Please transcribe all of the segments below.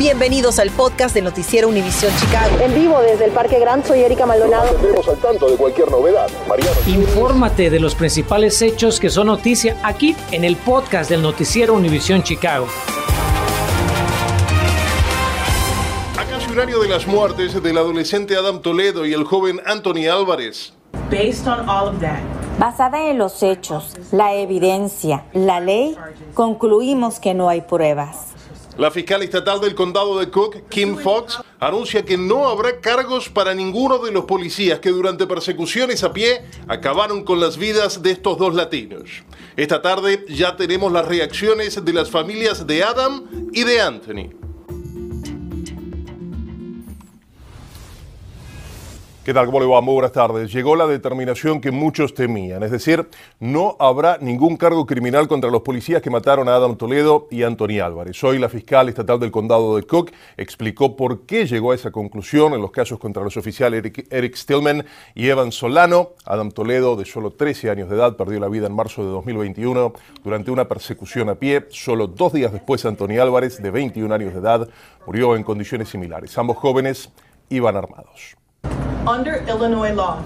Bienvenidos al podcast del Noticiero Univisión Chicago. En vivo desde el Parque Gran, soy Erika Maldonado. Estamos al tanto de cualquier novedad. Mariano. Infórmate de los principales hechos que son noticia aquí en el podcast del Noticiero Univisión Chicago. A casi un año de las muertes del adolescente Adam Toledo y el joven Anthony Álvarez. Based on all of that, Basada en los hechos, la evidencia, la ley, concluimos que no hay pruebas. La fiscal estatal del condado de Cook, Kim Fox, anuncia que no habrá cargos para ninguno de los policías que durante persecuciones a pie acabaron con las vidas de estos dos latinos. Esta tarde ya tenemos las reacciones de las familias de Adam y de Anthony. ¿Qué tal? ¿Cómo le va? Muy buenas tardes. Llegó la determinación que muchos temían, es decir, no habrá ningún cargo criminal contra los policías que mataron a Adam Toledo y Anthony Álvarez. Hoy la fiscal estatal del condado de Cook explicó por qué llegó a esa conclusión en los casos contra los oficiales Eric, Stillman y Evan Solano. Adam Toledo, de solo 13 años de edad, perdió la vida en marzo de 2021 durante una persecución a pie. Solo dos días después, Anthony Álvarez, de 21 años de edad, murió en condiciones similares. Ambos jóvenes iban armados. Under Illinois law,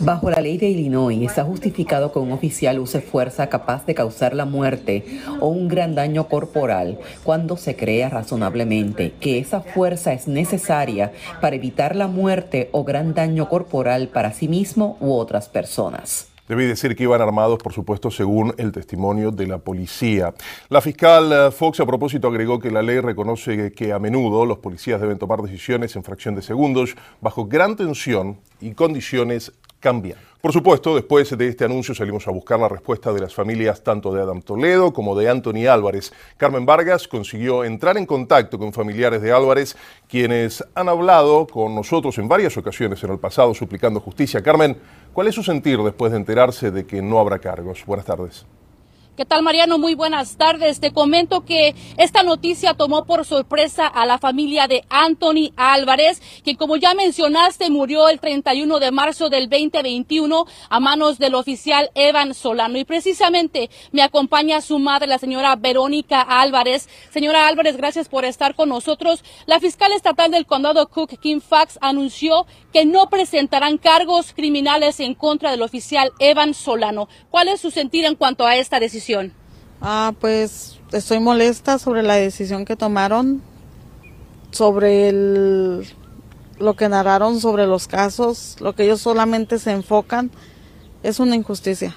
Bajo la ley de Illinois está justificado que un oficial use fuerza capaz de causar la muerte o un gran daño corporal cuando se crea razonablemente que esa fuerza es necesaria para evitar la muerte o gran daño corporal para sí mismo u otras personas. Debí decir que iban armados, por supuesto, según el testimonio de la policía. La fiscal eh, Fox, a propósito, agregó que la ley reconoce que a menudo los policías deben tomar decisiones en fracción de segundos, bajo gran tensión y condiciones cambiantes. Por supuesto, después de este anuncio salimos a buscar la respuesta de las familias tanto de Adam Toledo como de Anthony Álvarez. Carmen Vargas consiguió entrar en contacto con familiares de Álvarez, quienes han hablado con nosotros en varias ocasiones en el pasado suplicando justicia. Carmen, ¿cuál es su sentir después de enterarse de que no habrá cargos? Buenas tardes. ¿Qué tal, Mariano? Muy buenas tardes. Te comento que esta noticia tomó por sorpresa a la familia de Anthony Álvarez, que como ya mencionaste, murió el 31 de marzo del 2021 a manos del oficial Evan Solano. Y precisamente me acompaña su madre, la señora Verónica Álvarez. Señora Álvarez, gracias por estar con nosotros. La fiscal estatal del condado Cook, Kim Fax, anunció que no presentarán cargos criminales en contra del oficial Evan Solano. ¿Cuál es su sentir en cuanto a esta decisión? Ah, pues estoy molesta sobre la decisión que tomaron, sobre el- lo que narraron sobre los casos, lo que ellos solamente se enfocan, es una injusticia.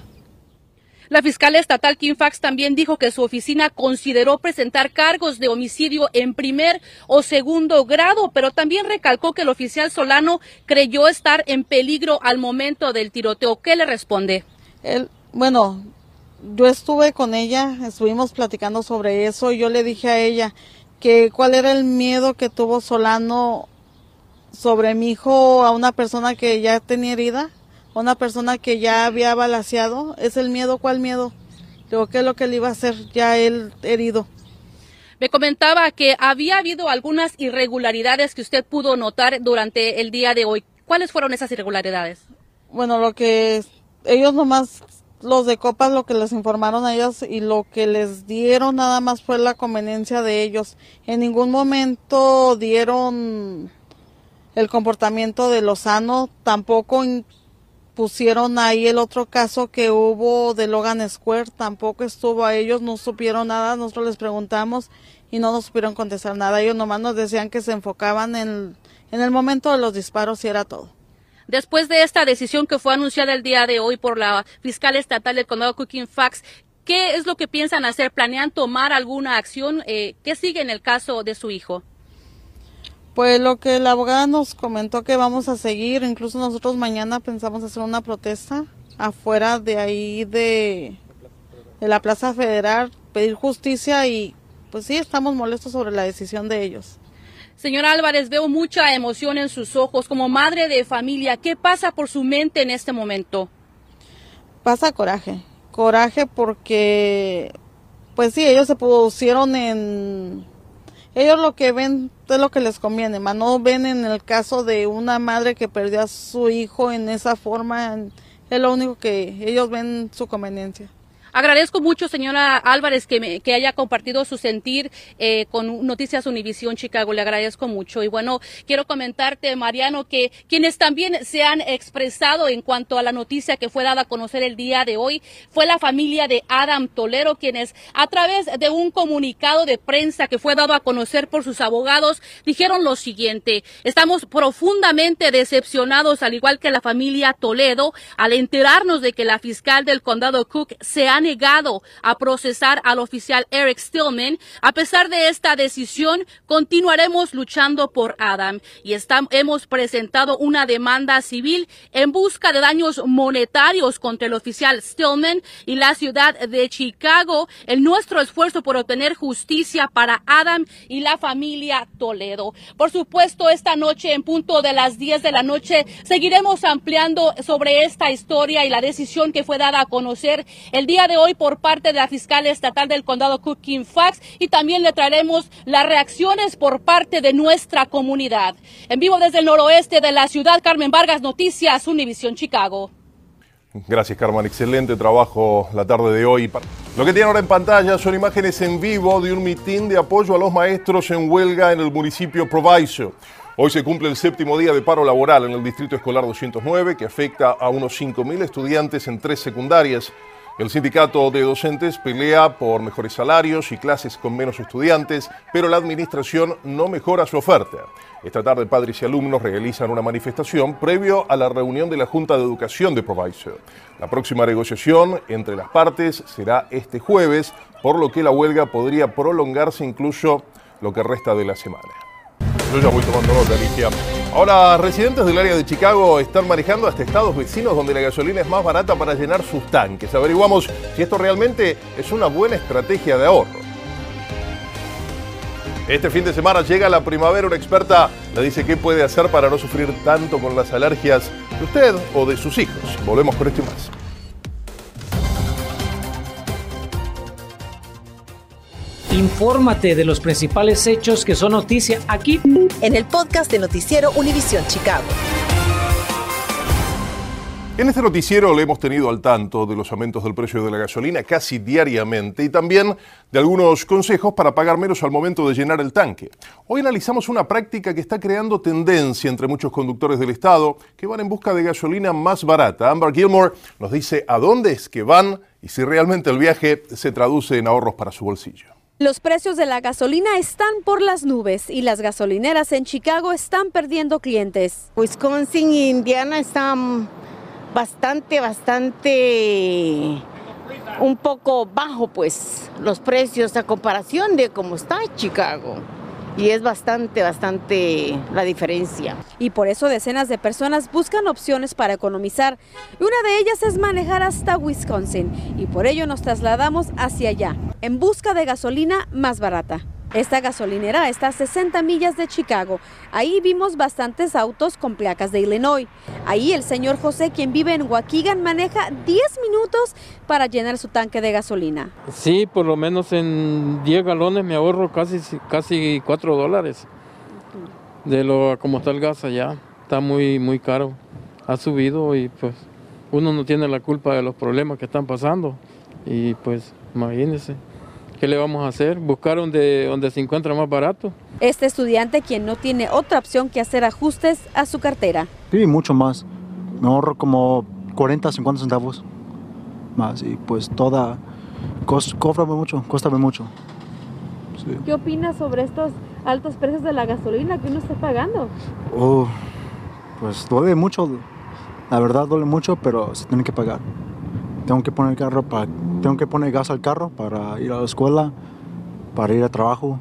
La fiscal estatal Kim Fax también dijo que su oficina consideró presentar cargos de homicidio en primer o segundo grado, pero también recalcó que el oficial Solano creyó estar en peligro al momento del tiroteo. ¿Qué le responde? Él, bueno, yo estuve con ella, estuvimos platicando sobre eso y yo le dije a ella que cuál era el miedo que tuvo Solano sobre mi hijo a una persona que ya tenía herida, a una persona que ya había balaseado. ¿Es el miedo? ¿Cuál miedo? Digo, ¿qué es lo que le iba a hacer ya él herido? Me comentaba que había habido algunas irregularidades que usted pudo notar durante el día de hoy. ¿Cuáles fueron esas irregularidades? Bueno, lo que ellos nomás, los de copas, lo que les informaron a ellos y lo que les dieron nada más fue la conveniencia de ellos. En ningún momento dieron el comportamiento de Lozano, tampoco pusieron ahí el otro caso que hubo de Logan Square, tampoco estuvo a ellos, no supieron nada, nosotros les preguntamos y no nos supieron contestar nada. Ellos nomás nos decían que se enfocaban en, en el momento de los disparos y era todo. Después de esta decisión que fue anunciada el día de hoy por la fiscal estatal del condado Cooking Fax, ¿qué es lo que piensan hacer? ¿Planean tomar alguna acción? Eh, ¿Qué sigue en el caso de su hijo? Pues lo que la abogada nos comentó que vamos a seguir, incluso nosotros mañana pensamos hacer una protesta afuera de ahí de, de la Plaza Federal, pedir justicia y pues sí, estamos molestos sobre la decisión de ellos. Señora Álvarez, veo mucha emoción en sus ojos. Como madre de familia, ¿qué pasa por su mente en este momento? Pasa coraje, coraje porque pues sí, ellos se pusieron en ellos lo que ven es lo que les conviene, más no ven en el caso de una madre que perdió a su hijo en esa forma, es lo único que ellos ven su conveniencia. Agradezco mucho, señora Álvarez, que, me, haya compartido su sentir eh, con Noticias Univisión Chicago. Le agradezco mucho. Y bueno, quiero comentarte, Mariano, que quienes también se han expresado en cuanto a la noticia que fue dada a conocer el día de hoy fue la familia de Adam Tolero, quienes a través de un comunicado de prensa que fue dado a conocer por sus abogados dijeron lo siguiente. Estamos profundamente decepcionados, al igual que la familia Toledo, al enterarnos de que la fiscal del condado Cook se ha negado a procesar al oficial Eric Stillman. A pesar de esta decisión, continuaremos luchando por Adam y hemos presentado una demanda civil en busca de daños monetarios contra el oficial Stillman y la ciudad de Chicago en nuestro esfuerzo por obtener justicia para Adam y la familia Toledo. Por supuesto, esta noche en punto de las 10 de la noche seguiremos ampliando sobre esta historia y la decisión que fue dada a conocer el día de hoy por parte de la fiscal estatal del condado Cook Fax y también le traeremos las reacciones por parte de nuestra comunidad. En vivo desde el noroeste de la ciudad, Carmen Vargas, Noticias, Univisión Chicago. Gracias, Carmen. Excelente trabajo la tarde de hoy. Lo que tiene ahora en pantalla son imágenes en vivo de un mitin de apoyo a los maestros en huelga en el municipio Proviso. Hoy se cumple el séptimo día de paro laboral en el Distrito Escolar 209, que afecta a unos 5.000 estudiantes en tres secundarias. El sindicato de docentes pelea por mejores salarios y clases con menos estudiantes, pero la administración no mejora su oferta. Esta tarde padres y alumnos realizan una manifestación previo a la reunión de la Junta de Educación de Proviso. La próxima negociación entre las partes será este jueves, por lo que la huelga podría prolongarse incluso lo que resta de la semana. Yo ya voy tomando nota, Alicia. Ahora, residentes del área de Chicago están manejando hasta estados vecinos donde la gasolina es más barata para llenar sus tanques. Averiguamos si esto realmente es una buena estrategia de ahorro. Este fin de semana llega la primavera. Una experta le dice qué puede hacer para no sufrir tanto con las alergias de usted o de sus hijos. Volvemos con esto y más. Infórmate de los principales hechos que son noticia aquí en el podcast de Noticiero Univisión Chicago. En este noticiero le hemos tenido al tanto de los aumentos del precio de la gasolina casi diariamente y también de algunos consejos para pagar menos al momento de llenar el tanque. Hoy analizamos una práctica que está creando tendencia entre muchos conductores del Estado que van en busca de gasolina más barata. Amber Gilmore nos dice a dónde es que van y si realmente el viaje se traduce en ahorros para su bolsillo. Los precios de la gasolina están por las nubes y las gasolineras en Chicago están perdiendo clientes. Wisconsin e Indiana están bastante, bastante un poco bajo pues los precios a comparación de cómo está Chicago y es bastante, bastante la diferencia. Y por eso decenas de personas buscan opciones para economizar. Y una de ellas es manejar hasta Wisconsin y por ello nos trasladamos hacia allá, en busca de gasolina más barata. Esta gasolinera está a 60 millas de Chicago. Ahí vimos bastantes autos con placas de Illinois. Ahí el señor José, quien vive en Waukegan, maneja 10 minutos para llenar su tanque de gasolina. Sí, por lo menos en 10 galones me ahorro casi, casi 4 dólares. De lo como está el gas allá, está muy, muy caro. Ha subido y pues uno no tiene la culpa de los problemas que están pasando. Y pues imagínense. ¿Qué le vamos a hacer? Buscar donde, donde se encuentra más barato. Este estudiante quien no tiene otra opción que hacer ajustes a su cartera. Sí, mucho más. Me ahorro como 40, 50 centavos más y pues toda, cóbrame mucho, cóstame mucho. ¿Qué opinas sobre estos altos precios de la gasolina que uno está pagando? Oh, pues duele mucho, la verdad duele mucho, pero se tiene que pagar. Tengo que poner carro para tengo que poner gas al carro para ir a la escuela, para ir a trabajo,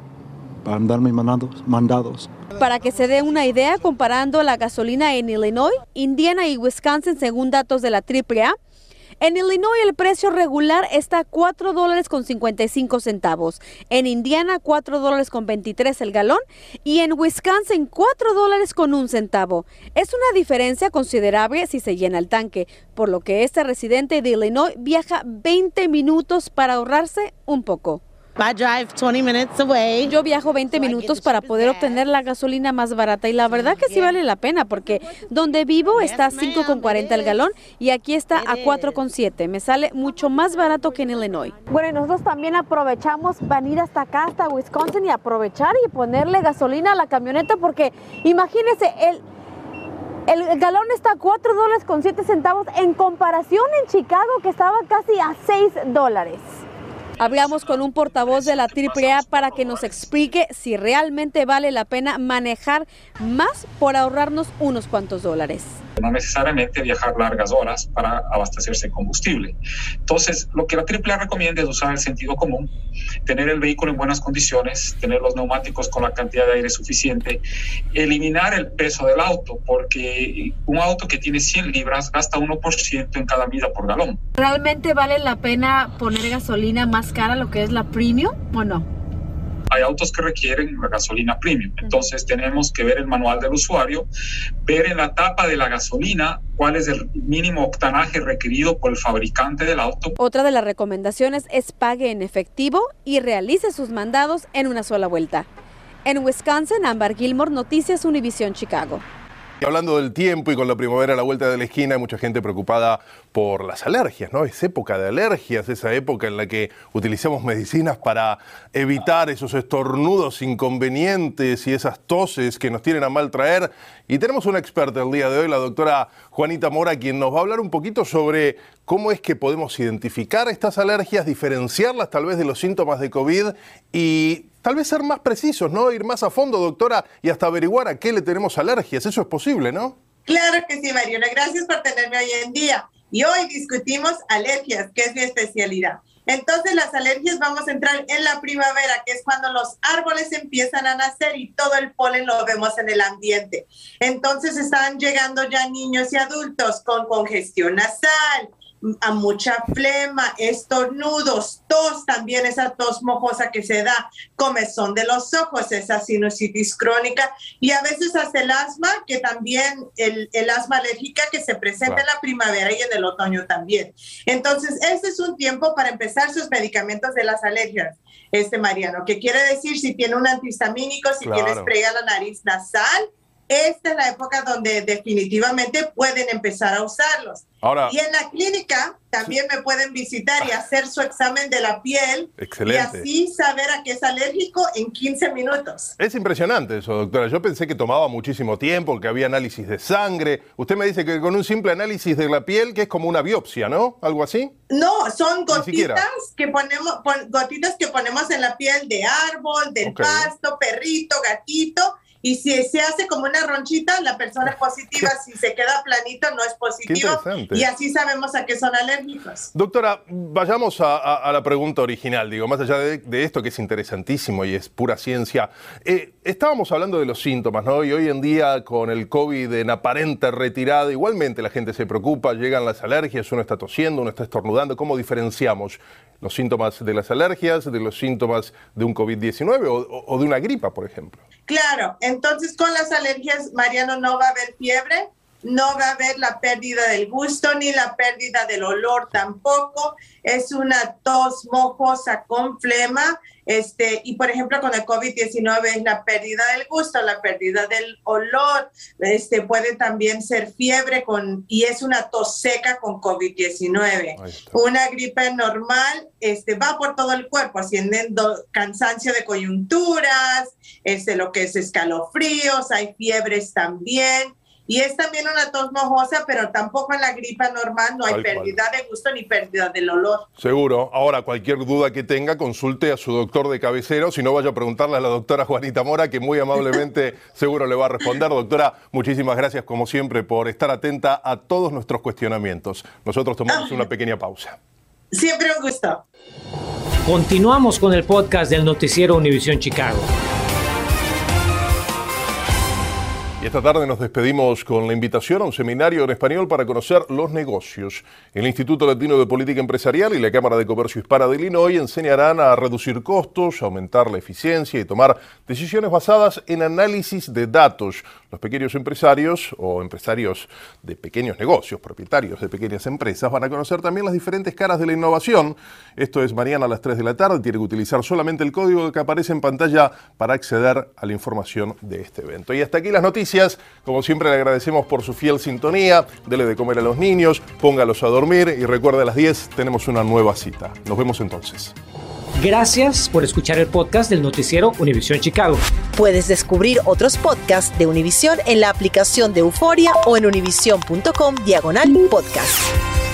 para andar mis mandados. mandados. Para que se dé una idea, comparando la gasolina en Illinois, Indiana y Wisconsin según datos de la AAA, en Illinois el precio regular está a 4 dólares con 55 centavos, en Indiana 4 dólares con 23 el galón y en Wisconsin 4 dólares con un centavo. Es una diferencia considerable si se llena el tanque, por lo que este residente de Illinois viaja 20 minutos para ahorrarse un poco. Yo viajo 20 minutos para poder obtener la gasolina más barata y la verdad que sí vale la pena porque donde vivo está a 5,40 el galón y aquí está a 4,7. Me sale mucho más barato que en Illinois. Bueno, y nosotros también aprovechamos venir hasta acá, hasta Wisconsin y aprovechar y ponerle gasolina a la camioneta porque imagínese el... El galón está a 4 dólares con 7 centavos en comparación en Chicago que estaba casi a 6 dólares. Hablamos con un portavoz de la AAA para que nos explique si realmente vale la pena manejar más por ahorrarnos unos cuantos dólares no necesariamente viajar largas horas para abastecerse de combustible. Entonces, lo que la AAA recomienda es usar el sentido común, tener el vehículo en buenas condiciones, tener los neumáticos con la cantidad de aire suficiente, eliminar el peso del auto, porque un auto que tiene 100 libras gasta 1% en cada milla por galón. ¿Realmente vale la pena poner gasolina más cara, lo que es la premium o no? Hay autos que requieren la gasolina premium. Entonces tenemos que ver el manual del usuario, ver en la tapa de la gasolina cuál es el mínimo octanaje requerido por el fabricante del auto. Otra de las recomendaciones es pague en efectivo y realice sus mandados en una sola vuelta. En Wisconsin, Amber Gilmore, Noticias Univision Chicago. Y hablando del tiempo y con la primavera a la vuelta de la esquina, hay mucha gente preocupada por las alergias, ¿no? Es época de alergias, esa época en la que utilizamos medicinas para evitar esos estornudos inconvenientes y esas toses que nos tienen a mal traer. Y tenemos una experta el día de hoy, la doctora Juanita Mora, quien nos va a hablar un poquito sobre cómo es que podemos identificar estas alergias, diferenciarlas tal vez de los síntomas de COVID y tal vez ser más precisos, ¿no? Ir más a fondo, doctora, y hasta averiguar a qué le tenemos alergias. Eso es posible, ¿no? Claro que sí, Mariana. Gracias por tenerme hoy en día. Y hoy discutimos alergias, que es mi especialidad. Entonces, las alergias vamos a entrar en la primavera, que es cuando los árboles empiezan a nacer y todo el polen lo vemos en el ambiente. Entonces, están llegando ya niños y adultos con congestión nasal, a mucha flema, estornudos, tos también, esa tos mojosa que se da, comezón de los ojos, esa sinusitis crónica y a veces hace el asma, que también el, el asma alérgica que se presenta en la primavera y en el otoño también. Entonces, este es un tiempo para empezar sus medicamentos de las alergias, este Mariano, que quiere decir si tiene un antihistamínico, si tiene spray a la nariz nasal, esta es la época donde definitivamente pueden empezar a usarlos. y en la clínica también me pueden visitar y hacer su examen de la piel y así saber a qué es alérgico en 15 minutos. Es impresionante eso, doctora. Yo pensé que tomaba muchísimo tiempo, que había análisis de sangre. Usted me dice que con un simple análisis de la piel, que es como una biopsia, ¿no? ¿Algo así? No, son gotitas que ponemos, gotitas que ponemos en la piel de árbol, del pasto, perrito, gatito y si se hace como una ronchita, la persona es positiva, si se queda planito, no es positivo. Y así sabemos a qué son alérgicos. Doctora, vayamos a, la pregunta original, digo, más allá de, esto que es interesantísimo y es pura ciencia. Eh, estábamos hablando de los síntomas, ¿no? Y hoy en día, con el COVID en aparente retirada, igualmente la gente se preocupa, llegan las alergias, uno está tosiendo, uno está estornudando. ¿Cómo diferenciamos los síntomas de las alergias, de los síntomas de un COVID-19 o de una gripa, por ejemplo? Claro, entonces con las alergias, Mariano, no va a haber fiebre, no va a haber la pérdida del gusto ni la pérdida del olor tampoco. Es una tos mojosa con flema. Este, y por ejemplo, con el COVID-19 es la pérdida del gusto, la pérdida del olor. Este, puede también ser fiebre con, y es una tos seca con COVID-19. Una gripe normal este, va por todo el cuerpo, haciendo cansancio de coyunturas, este, lo que es escalofríos, hay fiebres también y es también una tos mojosa, pero tampoco en la gripa normal no hay pérdida de gusto ni pérdida del olor. Seguro. Ahora, cualquier duda que tenga, consulte a su doctor de cabecero. Si no, vaya a preguntarle a la doctora Juanita Mora, que muy amablemente seguro le va a responder. Doctora, muchísimas gracias, como siempre, por estar atenta a todos nuestros cuestionamientos. Nosotros tomamos una pequeña pausa. Siempre un gusto. Continuamos con el podcast del noticiero Univisión Chicago. Esta tarde nos despedimos con la invitación a un seminario en español para conocer los negocios. El Instituto Latino de Política Empresarial y la Cámara de Comercio Hispana de Illinois enseñarán a reducir costos, aumentar la eficiencia y tomar decisiones basadas en análisis de datos. Los pequeños empresarios o empresarios de pequeños negocios, propietarios de pequeñas empresas, van a conocer también las diferentes caras de la innovación. Esto es mañana a las 3 de la tarde. Tiene que utilizar solamente el código que aparece en pantalla para acceder a la información de este evento. Y hasta aquí las noticias. Como siempre le agradecemos por su fiel sintonía. Dele de comer a los niños, póngalos a dormir y recuerde a las 10 tenemos una nueva cita. Nos vemos entonces. Gracias por escuchar el podcast del noticiero Univisión Chicago. Puedes descubrir otros podcasts de Univisión en la aplicación de Euforia o en univision.com diagonal podcast.